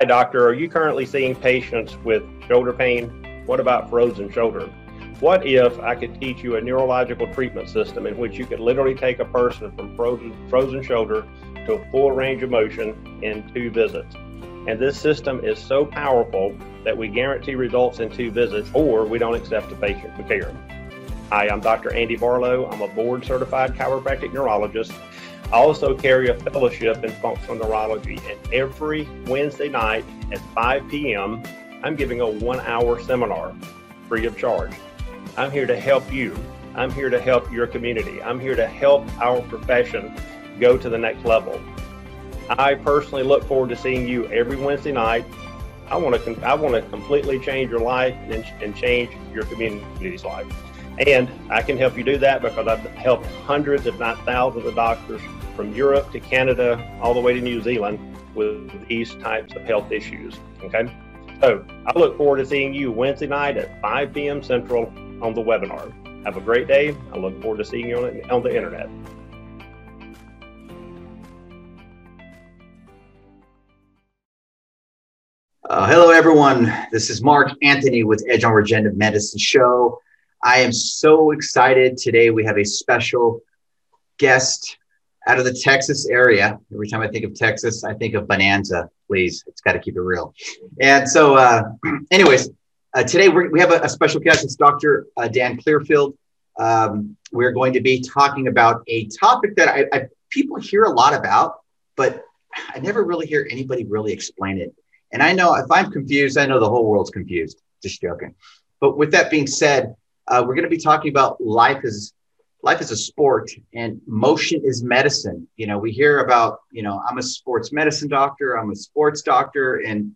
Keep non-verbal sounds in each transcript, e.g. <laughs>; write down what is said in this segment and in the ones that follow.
Hi, doctor. Are you currently seeing patients with shoulder pain? What about frozen shoulder? What if I could teach you a neurological treatment system in which you could literally take a person from frozen, frozen shoulder to a full range of motion in two visits? And this system is so powerful that we guarantee results in two visits or we don't accept the patient for care. Hi, I'm Dr. Andy Barlow. I'm a board certified chiropractic neurologist. I also carry a fellowship in functional neurology, and every Wednesday night at 5 p.m., I'm giving a one hour seminar free of charge. I'm here to help you. I'm here to help your community. I'm here to help our profession go to the next level. I personally look forward to seeing you every Wednesday night. I want to I want to completely change your life and, and change your community's life. And I can help you do that because I've helped hundreds, if not thousands, of doctors from Europe to Canada, all the way to New Zealand with these types of health issues. Okay. So I look forward to seeing you Wednesday night at 5 p.m. Central on the webinar. Have a great day. I look forward to seeing you on, on the internet. Uh, hello, everyone. This is Mark Anthony with Edge on Regenerative Medicine Show. I am so excited today. We have a special guest out of the Texas area. Every time I think of Texas, I think of Bonanza. Please, it's got to keep it real. And so, uh, <clears throat> anyways, uh, today we have a, a, special guest. It's Dr. Uh, Dan Clearfield. Um, we're going to be talking about a topic that I, I, people hear a lot about, but I never really hear anybody really explain it. And I know if I'm confused, I know the whole world's confused. Just joking. But with that being said, uh, we're going to be talking about life as life is a sport and motion is medicine. You know, we hear about, you know, I'm a sports medicine doctor, I'm a sports doctor, and,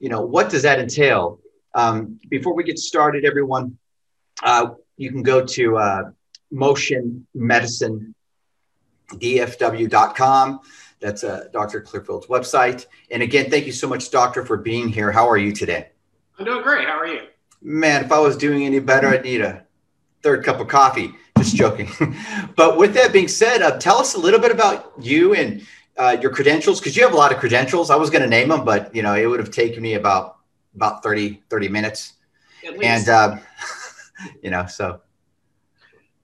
you know, what does that entail? Um, before we get started, everyone, uh, you can go to uh, motionmedicinedfw.com. That's uh, Dr. Clearfield's website. And again, thank you so much, Doctor, for being here. How are you today? I'm doing great. How are you? Man, if I was doing any better, I'd need a third cup of coffee. Just joking. <laughs> but with that being said, uh, tell us a little bit about you and uh, your credentials, because you have a lot of credentials. I was going to name them, but you know, it would have taken me about about 30, 30 minutes. And uh, <laughs> you know, so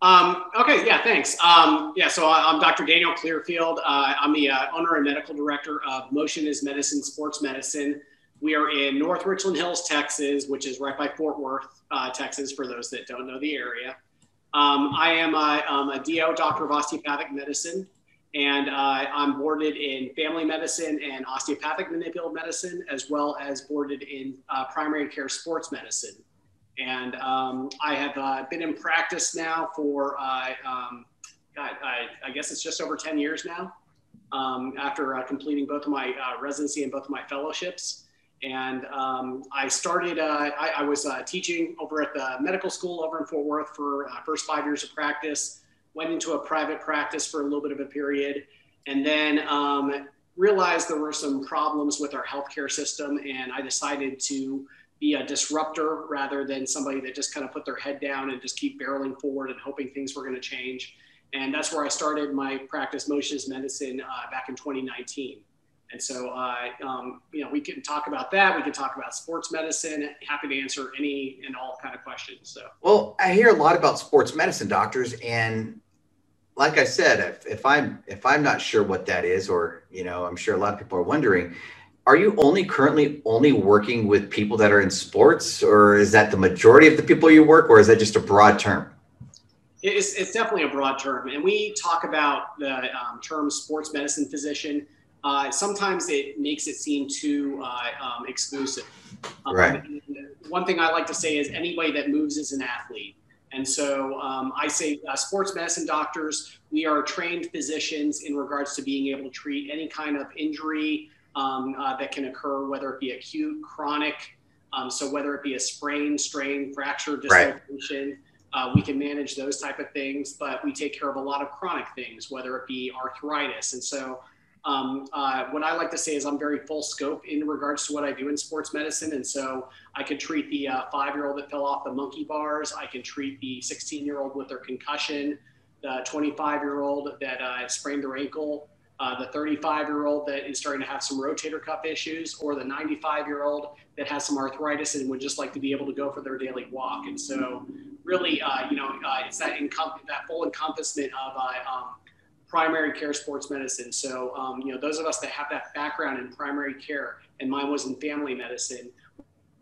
um, okay, yeah, thanks. Um, yeah, so I'm Dr. Daniel Clearfield. Uh, I'm the uh, owner and medical director of Motion is Medicine Sports Medicine. We are in North Richland Hills, Texas, which is right by Fort Worth, uh, Texas, for those that don't know the area. Um, I am a, um, a, DO, Doctor of Osteopathic Medicine, and uh, I'm boarded in family medicine and osteopathic manipulative medicine, as well as boarded in uh, primary care sports medicine. And um, I have uh, been in practice now for, uh, um, God, I, I, guess it's just over 10 years now um, after uh, completing both of my uh, residency and both of my fellowships. And um, I started, uh, I, I, was uh, teaching over at the medical school over in Fort Worth for first five years of practice, went into a private practice for a little bit of a period, and then um, realized there were some problems with our healthcare system. And I decided to be a disruptor rather than somebody that just kind of put their head down and just keep barreling forward and hoping things were going to change. And that's where I started my practice, Motion is Medicine, uh, back in 2019. And so, uh, um, you know, we can talk about that. We can talk about sports medicine. Happy to answer any and all kind of questions. So, well, I hear a lot about sports medicine doctors, and like I said, if, if I'm if I'm not sure what that is, or you know, I'm sure a lot of people are wondering are you only currently only working with people that are in sports or is that the majority of the people you work or is that just a broad term it's, it's definitely a broad term and we talk about the um, term sports medicine physician uh, sometimes it makes it seem too uh, um, exclusive um, right one thing i like to say is anybody that moves is an athlete and so um, I say uh, sports medicine doctors, we are trained physicians in regards to being able to treat any kind of injury, um, uh, that can occur, whether it be acute, chronic. Um, so whether it be a sprain, strain, fracture, dislocation, right. uh, we can manage those type of things. But we take care of a lot of chronic things, whether it be arthritis. And so um, uh, what I like to say is I'm very full scope in regards to what I do in sports medicine. And so I could treat the uh, five year old that fell off the monkey bars. I can treat the 16 year old with their concussion, the 25 year old that uh, sprained their ankle uh, the 35 year old that is starting to have some rotator cuff issues, or the 95 year old that has some arthritis and would just like to be able to go for their daily walk. And so, really, uh, you know, uh, it's that encom- that full encompassment of um, primary care sports medicine. So, um, you know, those of us that have that background in primary care, and mine was in family medicine,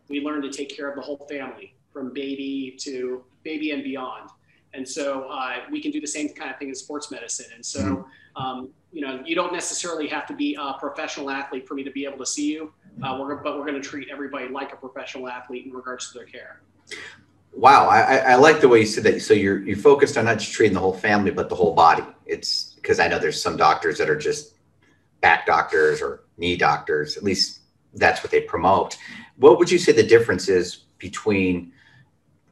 we learn to take care of the whole family from baby to baby and beyond. And so uh, we can do the same kind of thing in sports medicine. And so, um, you know, you don't necessarily have to be a professional athlete for me to be able to see you. Uh, we're, but we're going to treat everybody like a professional athlete in regards to their care. Wow, I, I like the way you said that. So you're you focused on not just treating the whole family, but the whole body. It's because I know there's some doctors that are just back doctors or knee doctors. At least that's what they promote. What would you say the difference is between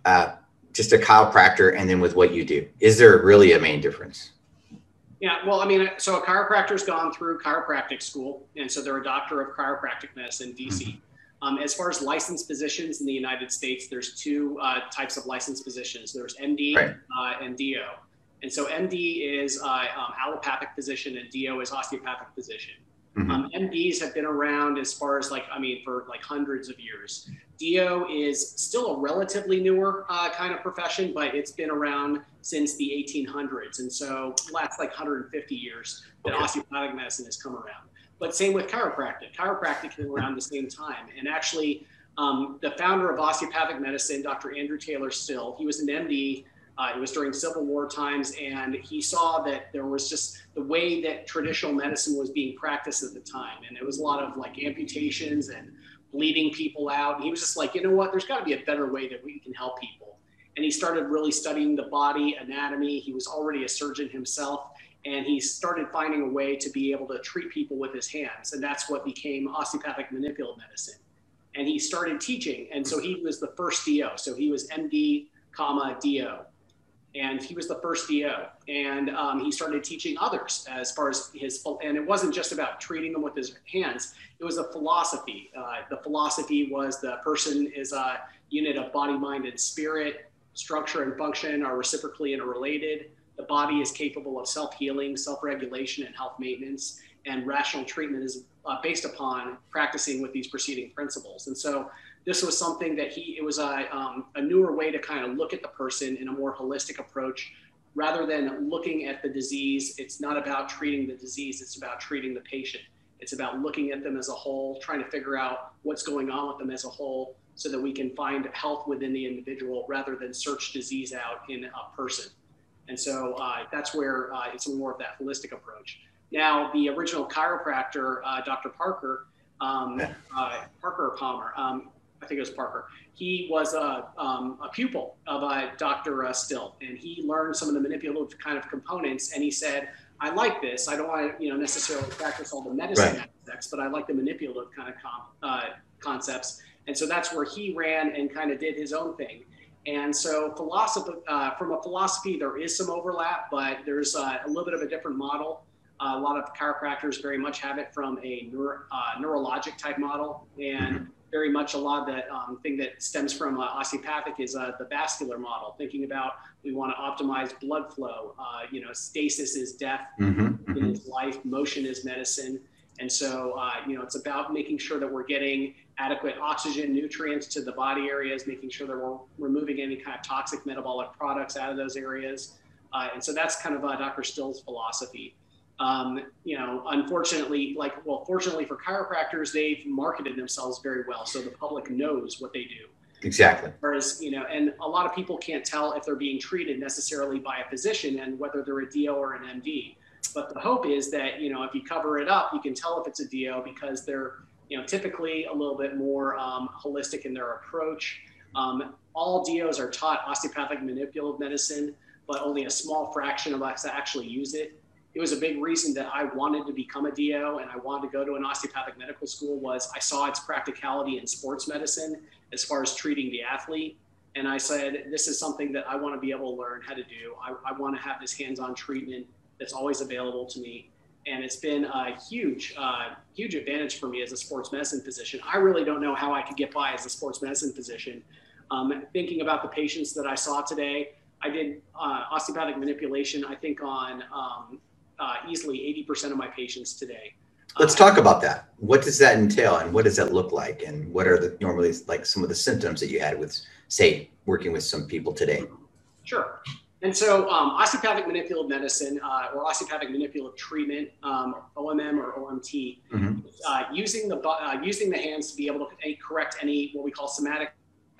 uh, just a chiropractor and then with what you do? Is there really a main difference? Yeah, well, I mean, so a chiropractor's gone through chiropractic school, and so they're a doctor of chiropractic medicine, DC. Mm-hmm. Um, as far as licensed physicians in the United States, there's two uh, types of licensed physicians. There's MD right. uh, and DO. And so MD is uh, um, allopathic physician and DO is osteopathic physician. Mm-hmm. Um, MDs have been around as far as like, I mean, for like hundreds of years. DO is still a relatively newer uh, kind of profession, but it's been around since the 1800s. And so last like 150 years that okay. osteopathic medicine has come around. But same with chiropractic. Chiropractic came around the same time. And actually, um, the founder of osteopathic medicine, Dr. Andrew Taylor Still, he was an MD uh, it was during Civil War times, and he saw that there was just the way that traditional medicine was being practiced at the time, and it was a lot of like amputations and bleeding people out. And he was just like, you know what? There's got to be a better way that we can help people. And he started really studying the body anatomy. He was already a surgeon himself, and he started finding a way to be able to treat people with his hands, and that's what became osteopathic manipulative medicine. And he started teaching, and so he was the first DO. So he was MD, comma DO and he was the first DO. And um, he started teaching others as far as his, and it wasn't just about treating them with his hands. It was a philosophy. Uh, the philosophy was the person is a unit of body, mind, and spirit. Structure and function are reciprocally interrelated. The body is capable of self-healing, self-regulation, and health maintenance. And rational treatment is uh, based upon practicing with these preceding principles. And so this was something that he it was a, um, a newer way to kind of look at the person in a more holistic approach. Rather than looking at the disease it's not about treating the disease it's about treating the patient. It's about looking at them as a whole trying to figure out what's going on with them as a whole so that we can find health within the individual rather than search disease out in a person. And so uh, that's where uh, it's more of that holistic approach. Now the original chiropractor uh, dr parker um, uh, parker palmer um, think it was Parker. He was a, um, a pupil of uh, Dr. Uh, Still, and he learned some of the manipulative kind of components. And he said, "I like this. I don't want to, you know, necessarily practice all the medicine right. aspects, but I like the manipulative kind of com- uh, concepts." And so that's where he ran and kind of did his own thing. And so, philosophy, uh, from a philosophy, there is some overlap, but there's uh, a little bit of a different model. Uh, a lot of chiropractors very much have it from a neuro, uh, neurologic type model, and mm-hmm very much a lot of the um, thing that stems from uh, osteopathic is uh, the vascular model, thinking about we want to optimize blood flow. Uh, you know, stasis is death, mm-hmm, mm-hmm. life, motion is medicine. And so, uh, you know, it's about making sure that we're getting adequate oxygen, nutrients to the body areas, making sure that we're removing any kind of toxic metabolic products out of those areas. Uh, and so that's kind of uh, Dr. Still's philosophy. Um, you know, unfortunately, like, well, fortunately for chiropractors, they've marketed themselves very well. So the public knows what they do. Exactly. Whereas, you know, and a lot of people can't tell if they're being treated necessarily by a physician and whether they're a DO or an MD. But the hope is that, you know, if you cover it up, you can tell if it's a DO because they're, you know, typically a little bit more um, holistic in their approach. Um, all DOs are taught osteopathic manipulative medicine, but only a small fraction of us actually use it it was a big reason that I wanted to become a DO and I wanted to go to an osteopathic medical school was I saw its practicality in sports medicine as far as treating the athlete. And I said, this is something that I want to be able to learn how to do. I, I want to have this hands-on treatment that's always available to me. And it's been a huge, uh, huge advantage for me as a sports medicine physician. I really don't know how I could get by as a sports medicine physician. Um, thinking about the patients that I saw today, I did uh, osteopathic manipulation, I think on um, uh, easily 80% of my patients today. Let's uh, talk about that. What does that entail, and what does that look like, and what are the normally like some of the symptoms that you had with, say, working with some people today? Sure. And so, um, osteopathic manipulative medicine uh, or osteopathic manipulative treatment, um, OMM or OMT, mm-hmm. uh, using the uh, using the hands to be able to correct any what we call somatic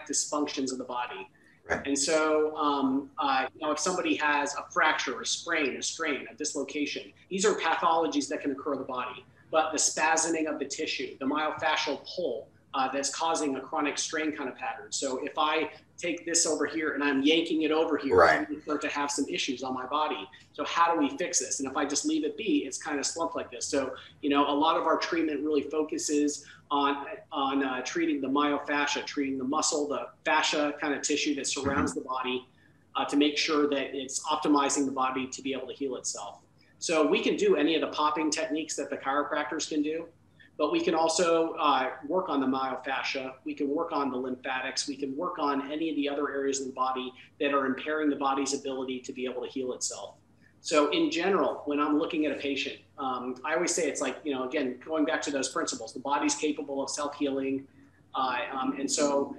dysfunctions of the body. Right. And so, um, uh, you know, if somebody has a fracture, a sprain, a strain, a dislocation, these are pathologies that can occur in the body. But the spasming of the tissue, the myofascial pull, uh, that's causing a chronic strain kind of pattern. So if I take this over here and I'm yanking it over here, right. I'm going to start to have some issues on my body. So how do we fix this? And if I just leave it be, it's kind of slumped like this. So you know, a lot of our treatment really focuses on on uh, treating the myofascia, treating the muscle, the fascia kind of tissue that surrounds mm-hmm. the body, uh, to make sure that it's optimizing the body to be able to heal itself. So we can do any of the popping techniques that the chiropractors can do but we can also uh, work on the myofascia. We can work on the lymphatics. We can work on any of the other areas of the body that are impairing the body's ability to be able to heal itself. So, in general, when I'm looking at a patient, um, I always say it's like, you know, again, going back to those principles, the body's capable of self healing. Uh, um, and so,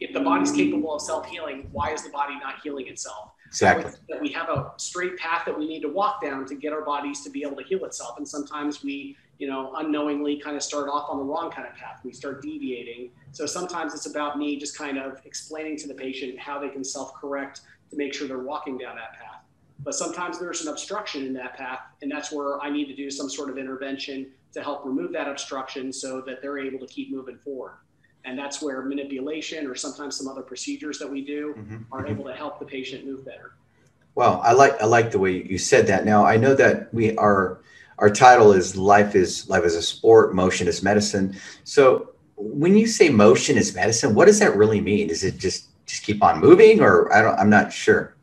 if the body's capable of self healing, why is the body not healing itself? Exactly. That we have a straight path that we need to walk down to get our bodies to be able to heal itself. And sometimes we you know, unknowingly kind of start off on the wrong kind of path. We start deviating. So sometimes it's about me just kind of explaining to the patient how they can self correct to make sure they're walking down that path. But sometimes there's an obstruction in that path, and that's where I need to do some sort of intervention to help remove that obstruction so that they're able to keep moving forward. And that's where manipulation or sometimes some other procedures that we do mm-hmm. are able to help the patient move better. Well, I like I like the way you said that. Now I know that we are our title is life is life is a sport motion is medicine so when you say motion is medicine what does that really mean is it just just keep on moving or i don't i'm not sure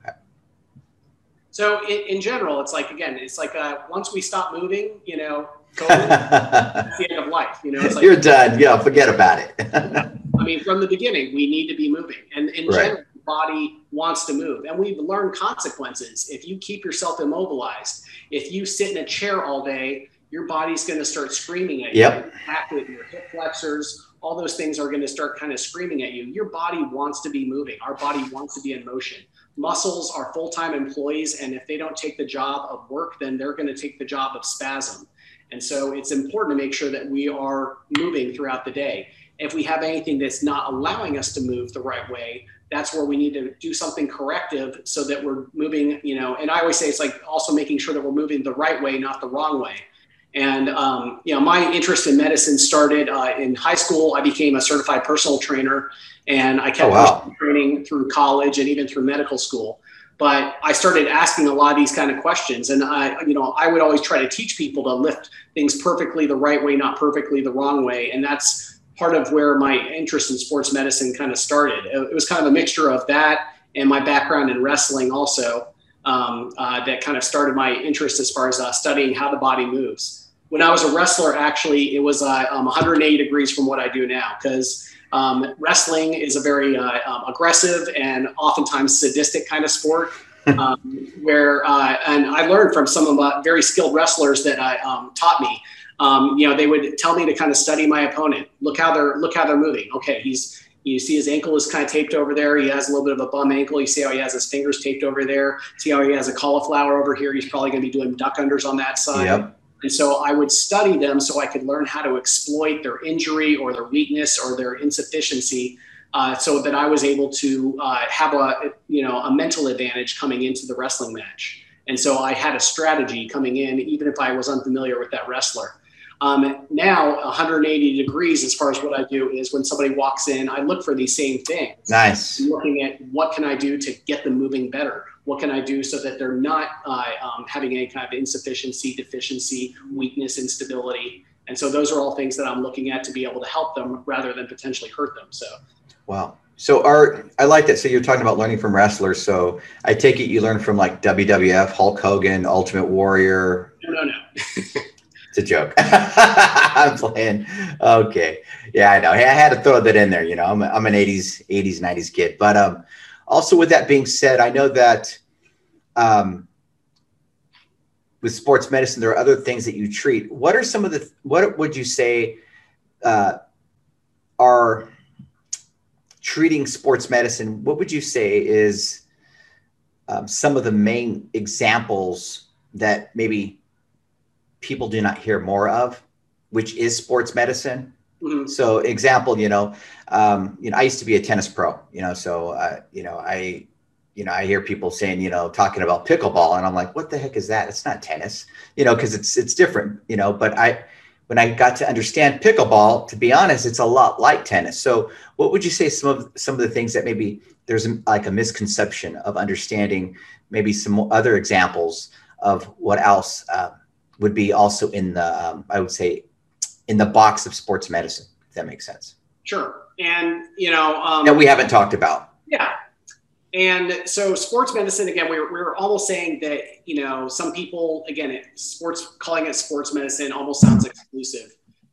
so in, in general it's like again it's like uh, once we stop moving you know it's <laughs> the end of life you know it's like, you're done yeah forget about it <laughs> i mean from the beginning we need to be moving and in right. general body wants to move. And we've learned consequences. If you keep yourself immobilized, if you sit in a chair all day, your body's going to start screaming at yep. you. Your your hip flexors, all those things are going to start kind of screaming at you. Your body wants to be moving. Our body wants to be in motion. Muscles are full time employees, and if they don't take the job of work, then they're going to take the job of spasm. And so it's important to make sure that we are moving throughout the day. If we have anything that's not allowing us to move the right way, that's where we need to do something corrective so that we're moving, you know, and I always say it's like also making sure that we're moving the right way, not the wrong way. And, um, you know, my interest in medicine started uh, in high school. I became a certified personal trainer and I kept oh, wow. training through college and even through medical school. But I started asking a lot of these kind of questions. And I, you know, I would always try to teach people to lift things perfectly the right way, not perfectly the wrong way. And that's, part of where my interest in sports medicine kind of started. It was kind of a mixture of that and my background in wrestling also um, uh, that kind of started my interest as far as uh, studying how the body moves. When I was a wrestler, actually, it was uh, um, 180 degrees from what I do now because um, wrestling is a very uh, um, aggressive and oftentimes sadistic kind of sport. <laughs> Um, where uh, and I learned from some of the very skilled wrestlers that I um, taught me um, you know, they would tell me to kind of study my opponent. Look how they're look how they're moving. Okay, he's you see his ankle is kind of taped over there. He has a little bit of a bum ankle. You see how he has his fingers taped over there. See how he has a cauliflower over here. He's probably going to be doing duck unders on that side. Yep. And so I would study them so I could learn how to exploit their injury or their weakness or their insufficiency, uh, so that I was able to uh, have a you know a mental advantage coming into the wrestling match. And so I had a strategy coming in, even if I was unfamiliar with that wrestler. Um, now, 180 degrees as far as what I do is when somebody walks in, I look for these same things. Nice. I'm looking at what can I do to get them moving better? What can I do so that they're not uh, um, having any kind of insufficiency, deficiency, weakness, instability? And so those are all things that I'm looking at to be able to help them rather than potentially hurt them. So, wow. So, are I like that? So, you're talking about learning from wrestlers. So, I take it you learn from like WWF, Hulk Hogan, Ultimate Warrior. No, no, no. <laughs> It's a joke. <laughs> I'm playing. Okay. Yeah, I know. I had to throw that in there. You know, I'm, I'm an 80s, 80s, 90s kid. But um, also, with that being said, I know that um, with sports medicine, there are other things that you treat. What are some of the, what would you say uh, are treating sports medicine? What would you say is um, some of the main examples that maybe people do not hear more of, which is sports medicine? Mm-hmm. So example, you know, um, you know, I used to be a tennis pro, you know, so, uh, you know, I, you know, I hear people saying, you know, talking about pickleball and I'm like, what the heck is that? It's not tennis, you know, cause it's, it's different, you know, but I, when I got to understand pickleball, to be honest, it's a lot like tennis. So what would you say some of, some of the things that maybe there's like a misconception of understanding maybe some other examples of what else uh, would be also in the, um, I would say in the box of sports medicine, if that makes sense. Sure. And, you know, um, that we haven't talked about. Yeah. And so sports medicine, again, we are we are almost saying that, you know, some people, again, it, sports, calling it sports medicine almost sounds exclusive.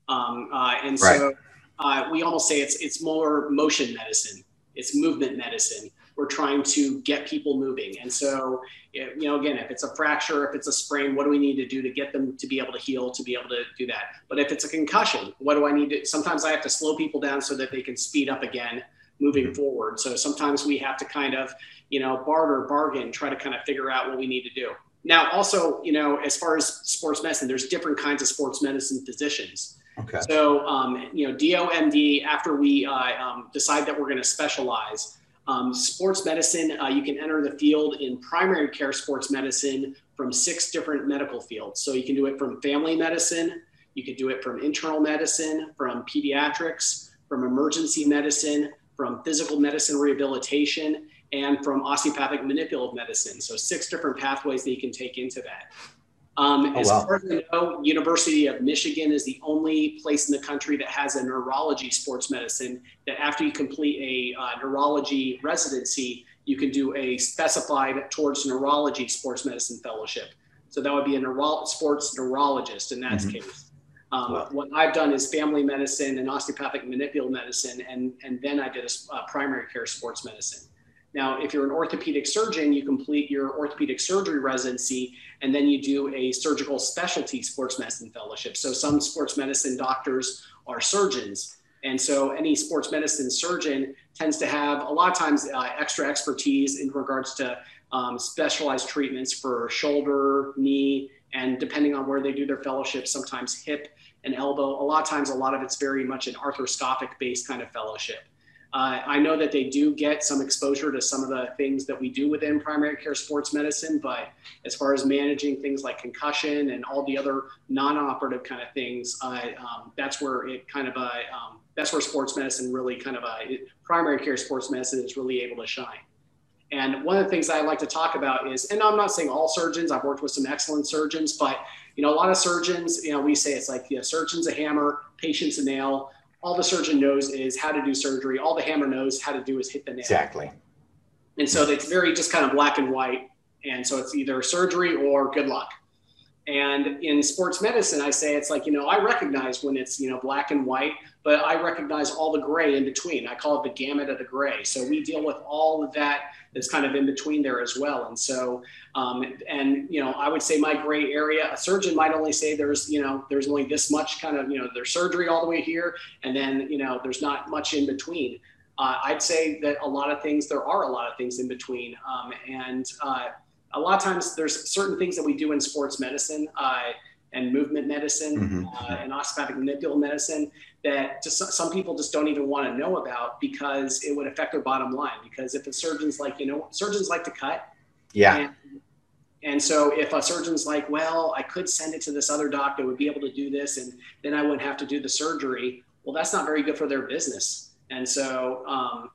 Um, uh, and so uh, we almost say it's, it's more motion medicine. It's movement medicine we're trying to get people moving. And so, you know, again, if it's a fracture, if it's a sprain, what do we need to do to get them to be able to heal, to be able to do that? But if it's a concussion, what do I need to? Sometimes I have to slow people down so that they can speed up again moving mm-hmm. forward. So sometimes we have to kind of, you know, barter, bargain, try to kind of figure out what we need to do. Now, also, you know, as far as sports medicine, there's different kinds of sports medicine physicians. Okay. So, um, you know, DOMD, after we uh, um, decide that we're going to specialize, um, sports medicine, uh, you can enter the field in primary care sports medicine from six different medical fields. So you can do it from family medicine, you could do it from internal medicine, from pediatrics, from emergency medicine, from physical medicine rehabilitation, and from osteopathic manipulative medicine. So six different pathways that you can take into that. Um, oh, as wow. far as I know, University of Michigan is the only place in the country that has a neurology sports medicine. That after you complete a uh, neurology residency, you can do a specified towards neurology sports medicine fellowship. So that would be a neuro- sports neurologist in that mm-hmm. case. Um, wow. What I've done is family medicine and osteopathic manipulative medicine, and and then I did a uh, primary care sports medicine. Now, if you're an orthopedic surgeon, you complete your orthopedic surgery residency and then you do a surgical specialty sports medicine fellowship. So some sports medicine doctors are surgeons. And so any sports medicine surgeon tends to have a lot of times uh, extra expertise in regards to um, specialized treatments for shoulder, knee, and depending on where they do their fellowship, sometimes hip and elbow. A lot of times, a lot of it's very much an arthroscopic based kind of fellowship. Uh, I know that they do get some exposure to some of the things that we do within primary care sports medicine, but as far as managing things like concussion and all the other non-operative kind of things, uh, um, that's where it kind of uh, um, that's where sports medicine really kind of uh, primary care sports medicine is really able to shine. And one of the things I like to talk about is, and I'm not saying all surgeons. I've worked with some excellent surgeons, but you know, a lot of surgeons, you know, we say it's like, you know, surgeon's a hammer, patient's a nail all the surgeon knows is how to do surgery. All the hammer knows how to do is hit the nail. Exactly. And so it's very just kind of black and white. And so it's either surgery or good luck. And in sports medicine, I say it's like, you know, I recognize when it's, you know, black and white, but I recognize all the gray in between. I call it the gamut of the gray. So we deal with all of that that's kind of in between there as well. And so, um, and, you know, I would say my gray area, a surgeon might only say there's, you know, there's only this much kind of, you know, there's surgery all the way here. And then, you know, there's not much in between. Uh, I'd say that a lot of things, there are a lot of things in between. Um, and, uh, a lot of times there's certain things that we do in sports medicine uh, and movement medicine mm-hmm. uh, and osteopathic manipulative medicine that just some people just don't even want to know about because it would affect their bottom line. Because if a surgeon's like, you know, surgeons like to cut. Yeah. And, and so if a surgeon's like, well, I could send it to this other doctor would be able to do this, and then I wouldn't have to do the surgery. Well, that's not very good for their business. And so, um,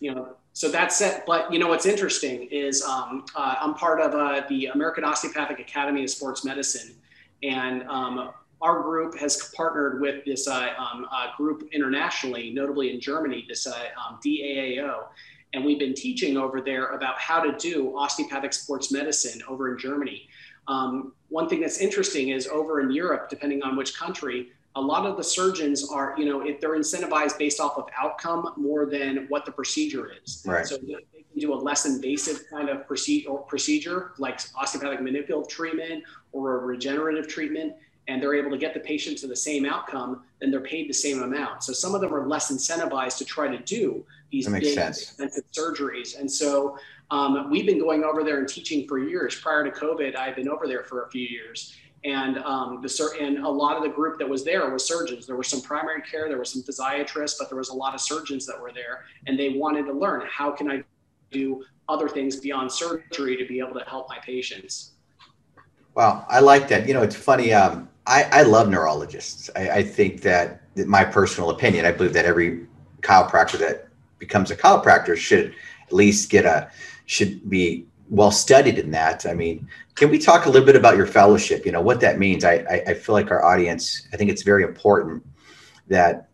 you know, so that's it. But you know what's interesting is um, uh, I'm part of uh, the American Osteopathic Academy of Sports Medicine, and um, our group has partnered with this uh, um, uh, group internationally, notably in Germany, this uh, um, DAAO, and we've been teaching over there about how to do osteopathic sports medicine over in Germany. Um, one thing that's interesting is over in Europe, depending on which country, a lot of the surgeons are, you know, if they're incentivized based off of outcome more than what the procedure is. Right. So they can do a less invasive kind of procedure, procedure like osteopathic manipulative treatment or a regenerative treatment, and they're able to get the patient to the same outcome, then they're paid the same amount. So some of them are less incentivized to try to do these big sense. expensive surgeries. And so um, we've been going over there and teaching for years. Prior to COVID, I've been over there for a few years and um, the and a lot of the group that was there was surgeons. There were some primary care, there were some physiatrists, but there was a lot of surgeons that were there, and they wanted to learn how can I do other things beyond surgery to be able to help my patients. Wow, I like that. You know, it's funny. Um, I, I love neurologists. I, I think that, that my personal opinion, I believe that every chiropractor that becomes a chiropractor should at least get a should be well studied in that. I mean, can we talk a little bit about your fellowship? You know what that means. I, I, I feel like our audience. I think it's very important that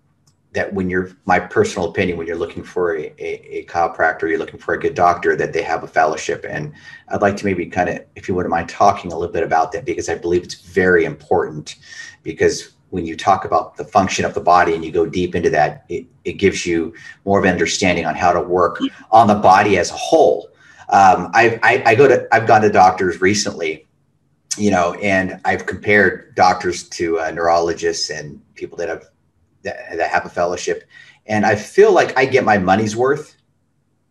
that when you're my personal opinion when you're looking for a, a, a chiropractor you're looking for a good doctor that they have a fellowship and i'd like to maybe kind of if you wouldn't mind talking a little bit about that because i believe it's very important because when you talk about the function of the body and you go deep into that it, it gives you more of an understanding on how to work on the body as a whole um, I, I, I go to I've gone to doctors recently, you know, and I've compared doctors to uh, neurologists and people that have that, that have a fellowship, and I feel like I get my money's worth,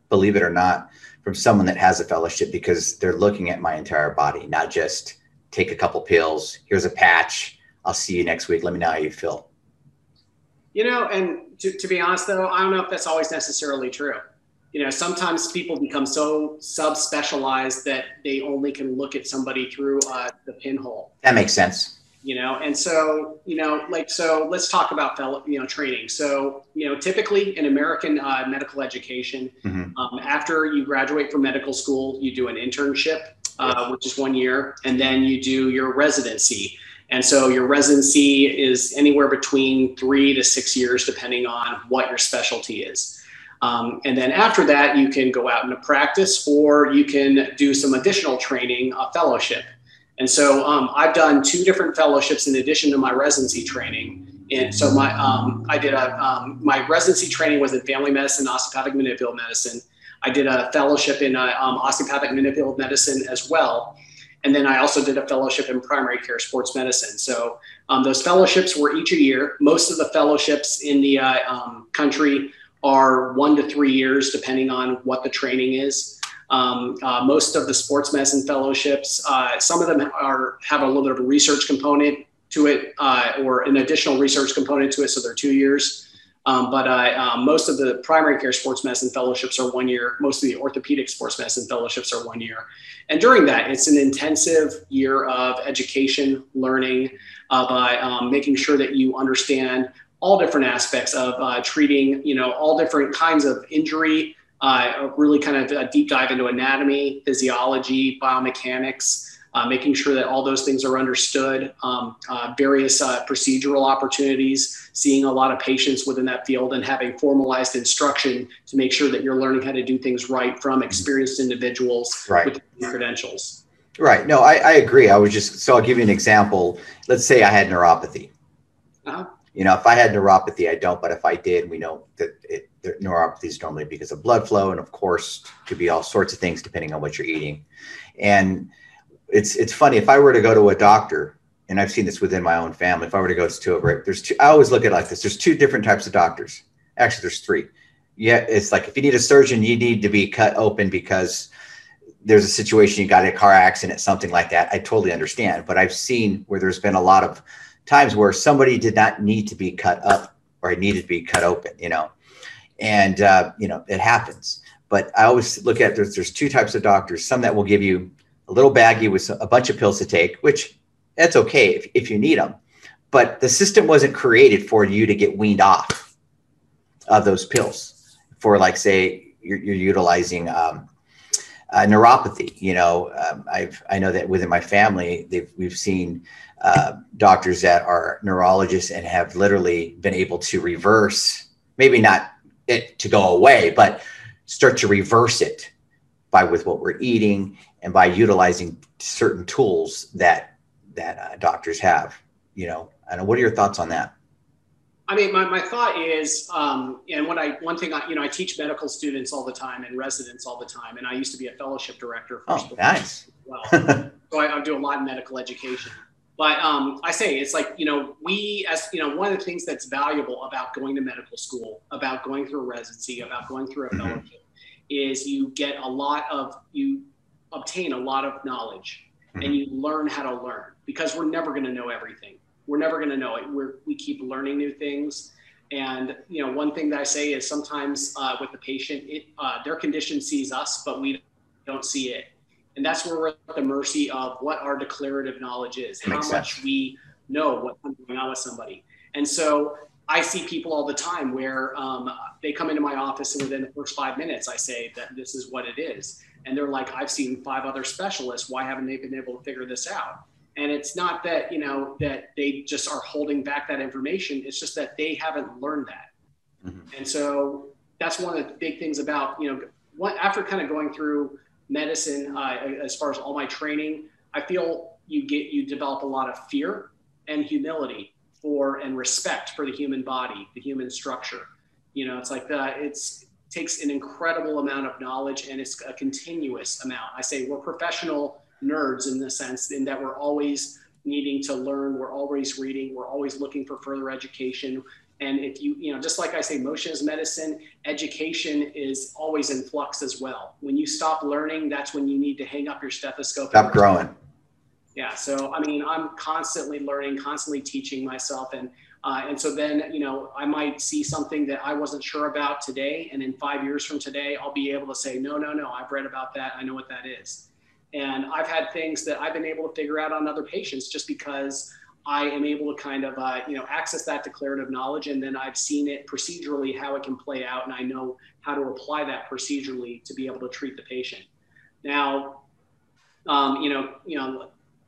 believe it or not, from someone that has a fellowship because they're looking at my entire body, not just take a couple pills. Here's a patch. I'll see you next week. Let me know how you feel. You know, and to, to be honest, though, I don't know if that's always necessarily true you know sometimes people become so sub-specialized that they only can look at somebody through uh, the pinhole. That makes sense. You know and so you know like so let's talk about fellow you know training. So you know typically in american uh, medical education mm-hmm. um, after you graduate from medical school you do an internship uh, which is one year and then you do your residency. And so your residency is anywhere between three to six years depending on what your specialty is um, and then after that, you can go out into practice or you can do some additional training, a fellowship. And so um, I've done two different fellowships in addition to my residency training. And so my um, I did a um, my residency training was in family medicine, osteopathic manipulative medicine. I did a fellowship in uh, um, osteopathic manipulative medicine as well. And then I also did a fellowship in primary care sports medicine. So um, those fellowships were each a year. Most of the fellowships in the uh, country are one to three years, depending on what the training is. Um, uh, most of the sports medicine fellowships, uh, some of them are have a little bit of a research component to it, uh, or an additional research component to it, so they're two years. Um, but uh, um, most of the primary care sports medicine fellowships are one year. Most of the orthopedic sports medicine fellowships are one year. And during that, it's an intensive year of education, learning, uh, by um, making sure that you understand all different aspects of uh, treating, you know, all different kinds of injury, uh, really kind of a deep dive into anatomy, physiology, biomechanics, uh, making sure that all those things are understood, um, uh, various uh, procedural opportunities, seeing a lot of patients within that field and having formalized instruction to make sure that you're learning how to do things right from experienced individuals right. with credentials. Right. No, I, I agree. I was just, so I'll give you an example. Let's say I had neuropathy. Uh-huh you know, if I had neuropathy, I don't, but if I did, we know that it, neuropathy is normally because of blood flow, and of course, could be all sorts of things depending on what you're eating. And it's it's funny if I were to go to a doctor, and I've seen this within my own family. If I were to go to a there's two. I always look at it like this. There's two different types of doctors. Actually, there's three. Yeah, it's like if you need a surgeon, you need to be cut open because there's a situation you got a car accident, something like that. I totally understand, but I've seen where there's been a lot of times where somebody did not need to be cut up or it needed to be cut open, you know, and uh, you know it happens. But I always look at there's there's two types of doctors. Some that will give you a little baggie with a bunch of pills to take, which that's okay if, if you need them. But the system wasn't created for you to get weaned off of those pills. For like say you're, you're utilizing um, uh, neuropathy. You know, um, I've I know that within my family, they've we've seen uh, doctors that are neurologists and have literally been able to reverse, maybe not it to go away, but start to reverse it by with what we're eating and by utilizing certain tools that that uh, doctors have. You know, and what are your thoughts on that? I mean, my, my thought is, um, and what I one thing I you know I teach medical students all the time and residents all the time, and I used to be a fellowship director. For oh, nice. <laughs> Well, so I, I, do a lot in medical education. But um, I say it's like you know we as you know one of the things that's valuable about going to medical school, about going through a residency, about going through a mm-hmm. fellowship, is you get a lot of you obtain a lot of knowledge mm-hmm. and you learn how to learn because we're never going to know everything we're never going to know it. We're, we keep learning new things. And you know, one thing that I say is sometimes uh, with the patient, it, uh, their condition sees us, but we don't see it. And that's where we're at the mercy of what our declarative knowledge is, how much sense. we know what's going on with somebody. And so I see people all the time where um, they come into my office and within the first five minutes, I say that this is what it is. And they're like, I've seen five other specialists. Why haven't they been able to figure this out? And it's not that you know that they just are holding back that information. It's just that they haven't learned that. Mm-hmm. and so that's one of the big things about you know what, after kind of going through medicine uh, as far as all my training i feel you get you develop a lot of fear and humility for and respect for the human body the human structure. You know it's like that it's takes an incredible amount of knowledge and it's a continuous amount. I say we're professional nerds in the sense in that we're always needing to learn we're always reading we're always looking for further education. And if you you know just like i say motion is medicine education is always in flux as well. When you stop learning that's when you need to hang up your stethoscope stop growing. Yeah so i mean i'm constantly learning constantly teaching myself and uh, and so then you know i might see something that i wasn't sure about today and in five years from today i'll be able to say no no no i've read about that. I know what that is and I've had things that I've been able to figure out on other patients just because I am able to kind of, uh, you know, access that declarative knowledge. And then I've seen it procedurally, how it can play out. And I know how to apply that procedurally to be able to treat the patient. Now, um, you know, you know,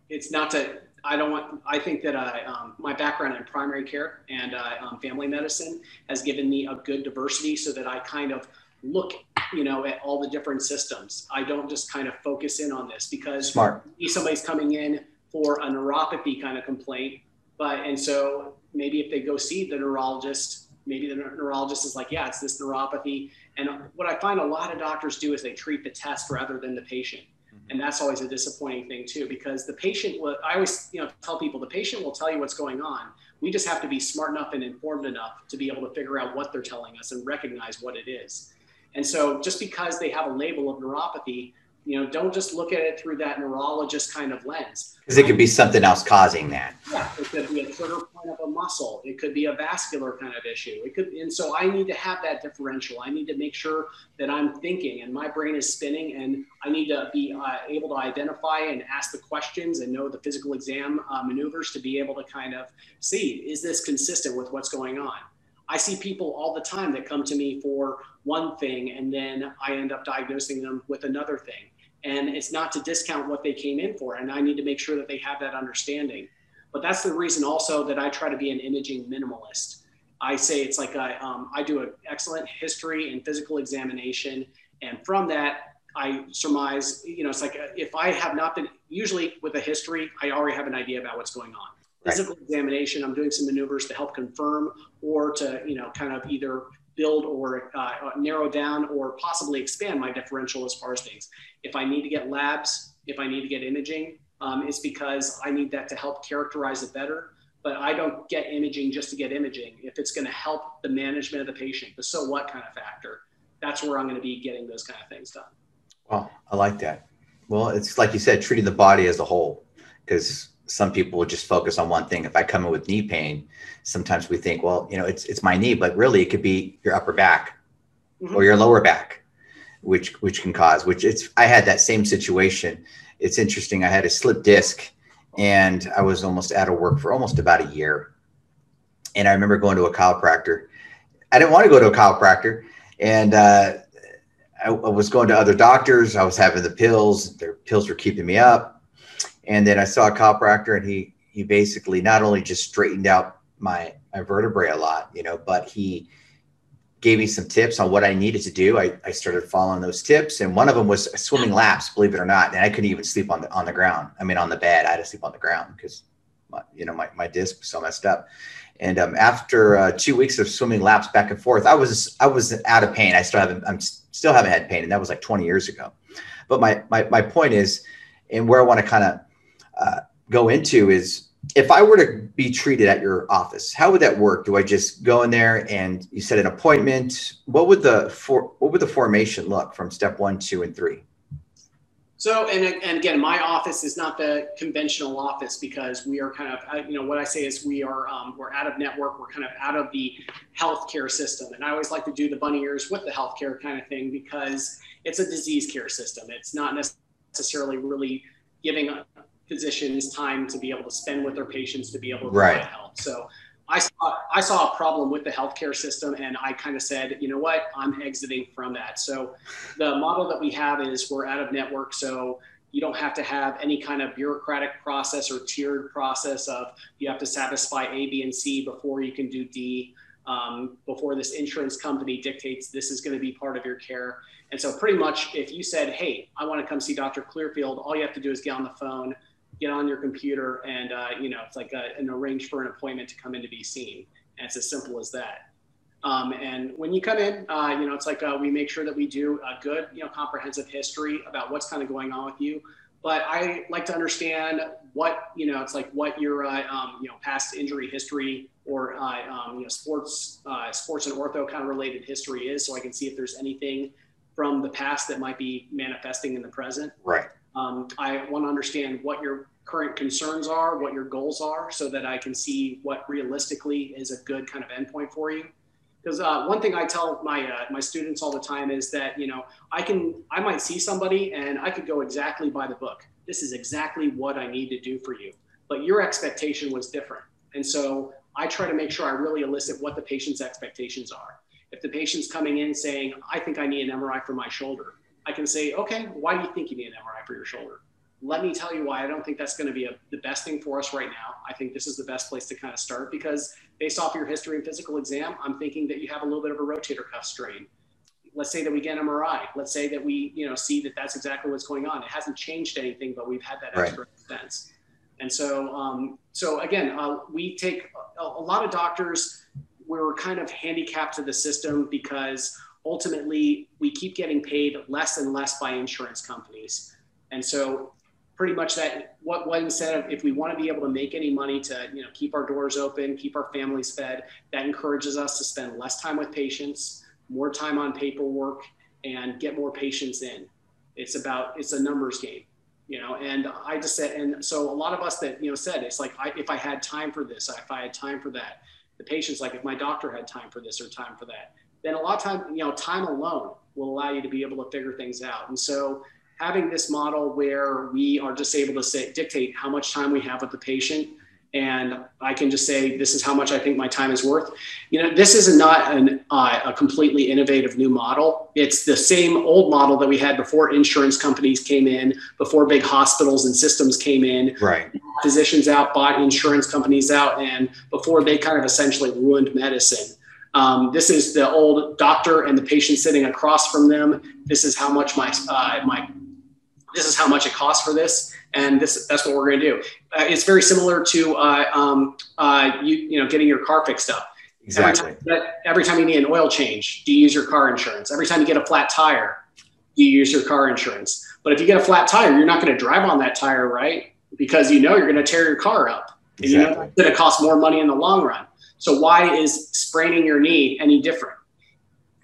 it's not to, I don't want, I think that I, um, my background in primary care and uh, um, family medicine has given me a good diversity so that I kind of look you know at all the different systems. I don't just kind of focus in on this because smart. somebody's coming in for a neuropathy kind of complaint but and so maybe if they go see the neurologist maybe the neurologist is like yeah it's this neuropathy. And what i find a lot of doctors do is they treat the test rather than the patient. Mm-hmm. and that's always a disappointing thing too because the patient will i always you know tell people the patient will tell you what's going on. We just have to be smart enough and informed enough to be able to figure out what they're telling us and recognize what it is and so just because they have a label of neuropathy, you know, don't just look at it through that neurologist kind of lens. Because it could be something else causing that. Yeah, it could be a trigger point of a muscle. It could be a vascular kind of issue. It could, and so I need to have that differential. I need to make sure that I'm thinking and my brain is spinning, and I need to be uh, able to identify and ask the questions and know the physical exam uh, maneuvers to be able to kind of see is this consistent with what's going on. I see people all the time that come to me for one thing and then I end up diagnosing them with another thing. And it's not to discount what they came in for. And I need to make sure that they have that understanding. But that's the reason also that I try to be an imaging minimalist. I say it's like I, um, I do an excellent history and physical examination. And from that, I surmise, you know, it's like if I have not been, usually with a history, I already have an idea about what's going on physical right. examination. I'm doing some maneuvers to help confirm or to, you know, kind of either build or uh, narrow down or possibly expand my differential as far as things. If I need to get labs, if I need to get imaging, um, it's because I need that to help characterize it better. But I don't get imaging just to get imaging. If it's going to help the management of the patient, the so what kind of factor, that's where I'm going to be getting those kind of things done. Well, I like that. Well, it's like you said, treating the body as a whole, because some people will just focus on one thing. If I come in with knee pain, sometimes we think, well, you know, it's it's my knee, but really it could be your upper back mm-hmm. or your lower back, which which can cause. Which it's I had that same situation. It's interesting. I had a slip disc, and I was almost out of work for almost about a year. And I remember going to a chiropractor. I didn't want to go to a chiropractor, and uh, I, I was going to other doctors. I was having the pills. Their pills were keeping me up and then I saw a chiropractor, and he he basically not only just straightened out my my vertebrae a lot, you know, but he gave me some tips on what I needed to do. I, I started following those tips, and one of them was swimming laps, believe it or not. And I couldn't even sleep on the on the ground. I mean, on the bed, I had to sleep on the ground because you know my, my disc was so messed up. And um, after uh, two weeks of swimming laps back and forth, I was I was out of pain. I still haven't I'm still haven't had pain, and that was like 20 years ago. But my my my point is, and where I want to kind of uh, go into is if I were to be treated at your office, how would that work? Do I just go in there and you set an appointment? What would the for what would the formation look from step one, two, and three? So, and, and again, my office is not the conventional office because we are kind of, you know, what I say is we are, um, we're out of network. We're kind of out of the healthcare system. And I always like to do the bunny ears with the healthcare kind of thing because it's a disease care system. It's not necessarily really giving physicians time to be able to spend with their patients to be able to provide right. help. So I saw, I saw a problem with the healthcare system and I kind of said, you know what, I'm exiting from that. So the model that we have is we're out of network. So you don't have to have any kind of bureaucratic process or tiered process of you have to satisfy A, B, and C before you can do D, um, before this insurance company dictates this is going to be part of your care. And so pretty much if you said, hey, I want to come see Dr. Clearfield, all you have to do is get on the phone, get on your computer and uh, you know it's like a, an arrange for an appointment to come in to be seen. And it's as simple as that. Um, and when you come in uh, you know it's like uh, we make sure that we do a good you know comprehensive history about what's kind of going on with you. But i like to understand what you know it's like what your uh, um, you know past injury history or uh, um, you know sports uh, sports and ortho kind of related history is so i can see if there's anything from the past that might be manifesting in the present. Right. Um, I want to understand what your current concerns are, what your goals are, so that I can see what realistically is a good kind of endpoint for you. Because uh, one thing I tell my uh, my students all the time is that you know I can I might see somebody and I could go exactly by the book. This is exactly what I need to do for you, but your expectation was different, and so I try to make sure I really elicit what the patient's expectations are. If the patient's coming in saying I think I need an MRI for my shoulder, I can say, okay, why do you think you need an MRI for your shoulder? Let me tell you why I don't think that's going to be a, the best thing for us right now. I think this is the best place to kind of start because based off your history and physical exam, I'm thinking that you have a little bit of a rotator cuff strain. Let's say that we get an MRI. Let's say that we, you know, see that that's exactly what's going on. It hasn't changed anything, but we've had that extra right. expense. And so, um, so again, uh, we take a, a lot of doctors. We're kind of handicapped to the system because ultimately we keep getting paid less and less by insurance companies. And so pretty much that what what of if we want to be able to make any money to you know keep our doors open, keep our families fed, that encourages us to spend less time with patients, more time on paperwork, and get more patients in. It's about it's a numbers game, you know. And I just said, and so a lot of us that you know said it's like I, if I had time for this, if I had time for that, the patients like if my doctor had time for this or time for that then a lot of time, you know, time alone will allow you to be able to figure things out. And so having this model where we are just able to say, dictate how much time we have with the patient and I can just say this is how much I think my time is worth. You know, this is not an, uh, a completely innovative new model. It's the same old model that we had before insurance companies came in, before big hospitals and systems came in. Right. Physicians out, bought insurance companies out, and before they kind of essentially ruined medicine. Um, this is the old doctor and the patient sitting across from them. This is how much my uh, my this is how much it costs for this, and this that's what we're going to do. Uh, it's very similar to uh, um, uh, you you know getting your car fixed up. Exactly. Every time, every time you need an oil change, do you use your car insurance? Every time you get a flat tire, you use your car insurance? But if you get a flat tire, you're not going to drive on that tire, right? Because you know you're going to tear your car up. And exactly. you know it's going to cost more money in the long run. So why is spraining your knee any different?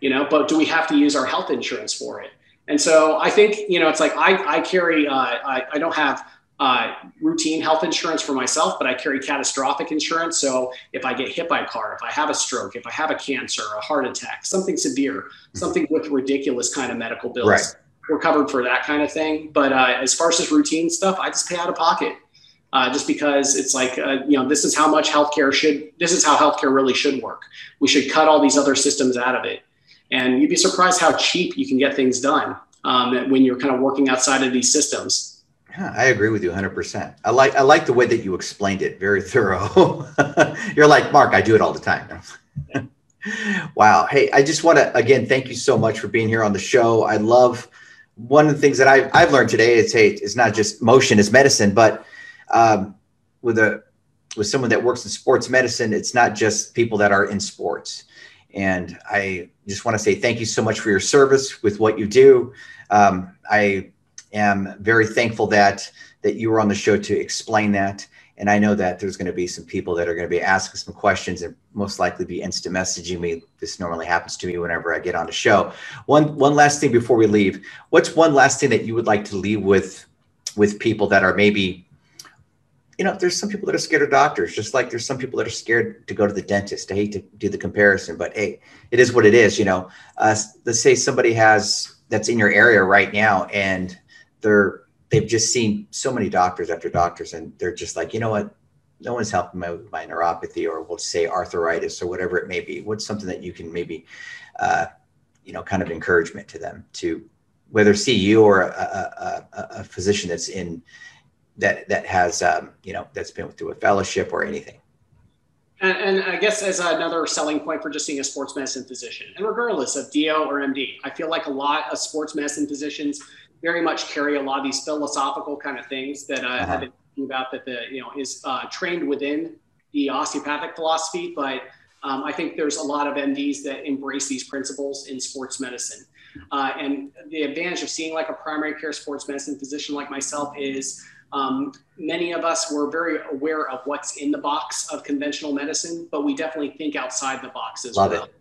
You know, but do we have to use our health insurance for it? And so I think, you know, it's like I, I carry, uh, I, I don't have uh, routine health insurance for myself, but I carry catastrophic insurance. So if I get hit by a car, if I have a stroke, if I have a cancer, a heart attack, something severe, something with ridiculous kind of medical bills, right. we're covered for that kind of thing. But uh, as far as this routine stuff, I just pay out of pocket uh, just because it's like uh, you know this is how much healthcare should this is how healthcare really should work. We should cut all these other systems out of it, and you'd be surprised how cheap you can get things done um, when you're kind of working outside of these systems. Yeah, I agree with you 100%. I like I like the way that you explained it. Very <laughs> thorough. you're like Mark. I do it all the time. <laughs> wow. Hey, I just want to again thank you so much for being here on the show. I love one of the things that I've, I've learned today is hey, it's not just motion is medicine, but um, with a with someone that works in sports medicine, it's not just people that are in sports. And I just want to say thank you so much for your service with what you do. Um, I am very thankful that that you were on the show to explain that. And I know that there's going to be some people that are going to be asking some questions and most likely be instant messaging me. This normally happens to me whenever I get on the show. One one last thing before we leave. What's one last thing that you would like to leave with with people that are maybe you know, there's some people that are scared of doctors, just like there's some people that are scared to go to the dentist. I hate to do the comparison, but hey, it is what it is. You know, uh, let's say somebody has that's in your area right now, and they're they've just seen so many doctors after doctors, and they're just like, you know what, no one's helping my, my neuropathy, or we'll say arthritis, or whatever it may be. What's something that you can maybe, uh, you know, kind of encouragement to them to whether see you or a, a, a physician that's in that that has um, you know that's been through a fellowship or anything. And, and, I guess as another selling point for just seeing a sports medicine physician, and regardless of DO or MD, I feel like a lot of sports medicine physicians very much carry a lot of these philosophical kind of things that uh, uh-huh. I've been thinking about that the you know is uh, trained within the osteopathic philosophy, but um, I think there's a lot of MDs that embrace these principles in sports medicine. Uh, and the advantage of seeing like a primary care sports medicine physician like myself is um, many of us were very aware of what's in the box of conventional medicine, but we definitely think outside the box as Love well. It.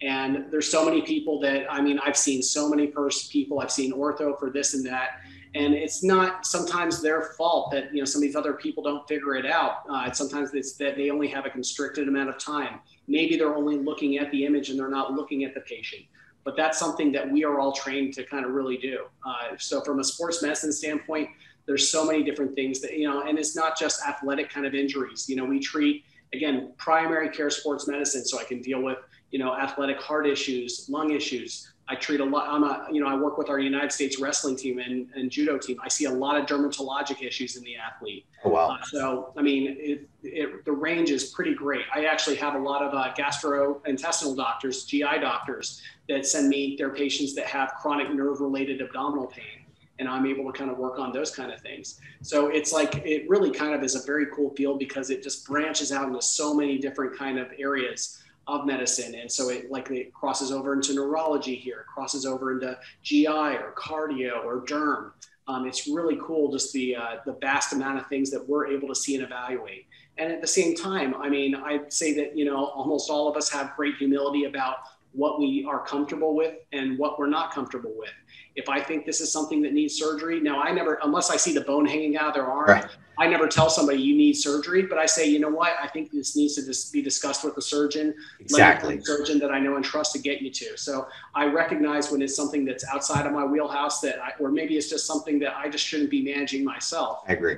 And there's so many people that, I mean, I've seen so many first people, I've seen ortho for this and that. And it's not sometimes their fault that, you know, some of these other people don't figure it out. Uh, sometimes it's that they only have a constricted amount of time. Maybe they're only looking at the image and they're not looking at the patient but that's something that we are all trained to kind of really do. Uh, so from a sports medicine standpoint, there's so many different things that, you know, and it's not just athletic kind of injuries. You know, we treat, again, primary care sports medicine. So I can deal with, you know, athletic heart issues, lung issues. I treat a lot, I'm a, you know, I work with our United States wrestling team and, and judo team. I see a lot of dermatologic issues in the athlete. Oh, wow. Uh, so, I mean, it, it, the range is pretty great. I actually have a lot of uh, gastrointestinal doctors, GI doctors that send me their patients that have chronic nerve related abdominal pain and I'm able to kind of work on those kind of things. So it's like it really kind of is a very cool field because it just branches out into so many different kind of areas of medicine. And so it like it crosses over into neurology here, crosses over into GI or cardio or derm. Um, it's really cool just the uh, the vast amount of things that we're able to see and evaluate. And at the same time, I mean, I'd say that you know almost all of us have great humility about what we are comfortable with and what we're not comfortable with. If I think this is something that needs surgery, now I never, unless I see the bone hanging out of their arm, right. I never tell somebody you need surgery, but I say, you know what, I think this needs to just be discussed with the surgeon, exactly. surgeon that I know and trust to get you to. So I recognize when it's something that's outside of my wheelhouse that, I, or maybe it's just something that I just shouldn't be managing myself. I agree.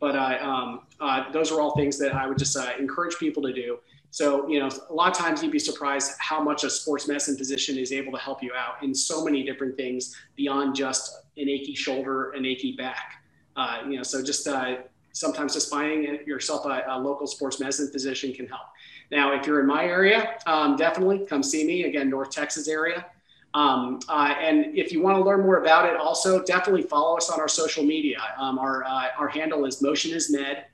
But uh, um, uh, those are all things that I would just uh, encourage people to do. So, you know, a lot of times you'd be surprised how much a sports medicine physician is able to help you out in so many different things beyond just an achy shoulder, an achy back. Uh, you know, so just uh, sometimes just finding yourself a, a, local sports medicine physician can help. Now, if you're in my area, um, definitely come see me. Again, North Texas area. Um, uh, and if you want to learn more about it, also definitely follow us on our social media. Um, our uh, our handle is Motion is Med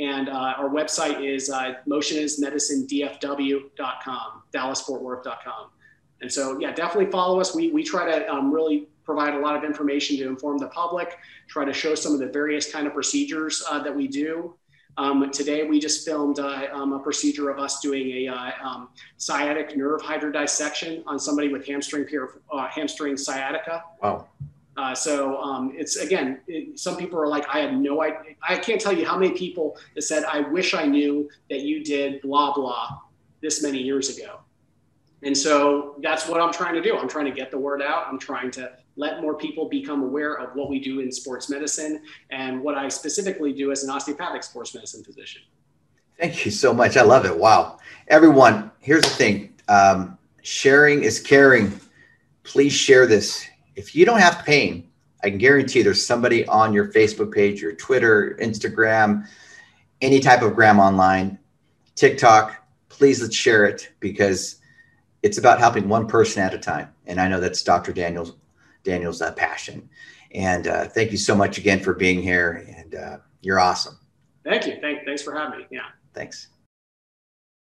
and uh, our website is uh, motionismedicinedfw.com, dallasfortworth.com. And so, yeah, definitely follow us. We, we try to um, really provide a lot of information to inform the public, try to show some of the various kind of procedures uh, that we do. Um, today, we just filmed uh, um, a procedure of us doing a uh, um, sciatic nerve hydrodissection on somebody with hamstring, uh, hamstring sciatica. Wow. Uh, so um, it's again, it, some people are like, I had no idea. I can't tell you how many people that said, I wish I knew that you did blah, blah this many years ago. And so that's what I'm trying to do. I'm trying to get the word out. I'm trying to let more people become aware of what we do in sports medicine and what I specifically do as an osteopathic sports medicine physician. Thank you so much. I love it. Wow. Everyone, here's the thing um, sharing is caring. Please share this if you don't have pain, I can guarantee there's somebody on your Facebook page, your Twitter, Instagram, any type of gram online, TikTok. Please let's share it because it's about helping one person at a time. And I know that's Dr. Daniel's Daniel's uh, passion. And uh, thank you so much again for being here. And uh, you're awesome. Thank you. Thank, thanks for having me. Yeah. Thanks.